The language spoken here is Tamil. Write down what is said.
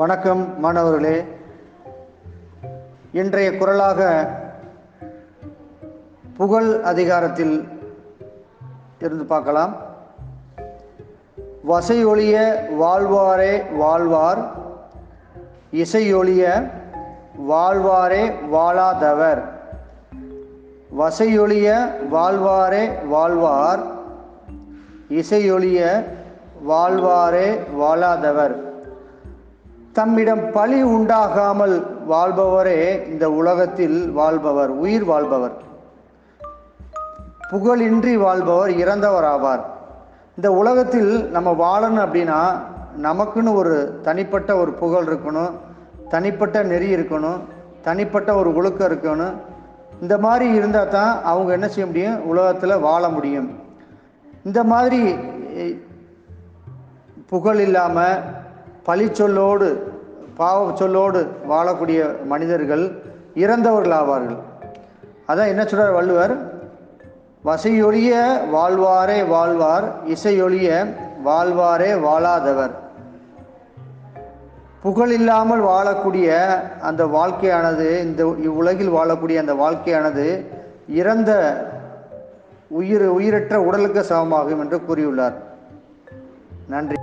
வணக்கம் மாணவர்களே. இன்றைய குரலாக புகழ் அதிகாரத்தில் இருந்து பார்க்கலாம். வசையொழிய வாழ்வாரே வாழ்வார் இசையொழிய வாழ்வாரே வாழாதவர். வசையொழிய வாழ்வாரே வாழ்வார் இசையொழிய வாழ்வாரே வாழாதவர். தம்மிடம் பழி உண்டாகாமல் வாழ்பவரே இந்த உலகத்தில் வாழ்பவர் உயிர் வாழ்பவர். புகழின்றி வாழ்பவர் இறந்தவர் ஆவார் இந்த உலகத்தில் நம்ம வாழணும் அப்படின்னா நமக்குன்னு ஒரு தனிப்பட்ட ஒரு புகழ் இருக்கணும் தனிப்பட்ட நெறி இருக்கணும் தனிப்பட்ட ஒரு ஒழுக்கம் இருக்கணும். இந்த மாதிரி இருந்தால் தான் அவங்க என்ன செய்ய முடியும்? உலகத்தில் வாழ முடியும். இந்த மாதிரி புகழ் இல்லாமல் பழிச்சொல்லோடு பாவ சொல்லோடு வாழக்கூடிய மனிதர்கள் இறந்தவர்கள் ஆவார்கள் அதான் என்ன சொல்கிறார் வள்ளுவர்? வசையொழிய வாழ்வாரே வாழ்வார் இசையொழிய வாழ்வாரே வாழாதவர். புகழ் இல்லாமல் வாழக்கூடிய அந்த வாழ்க்கையானது இந்த இவ்வுலகில் வாழக்கூடிய அந்த வாழ்க்கையானது இறந்த உயிர் உயிரற்ற உடலுக்கு சமமாகும் என்று கூறியுள்ளார். நன்றி.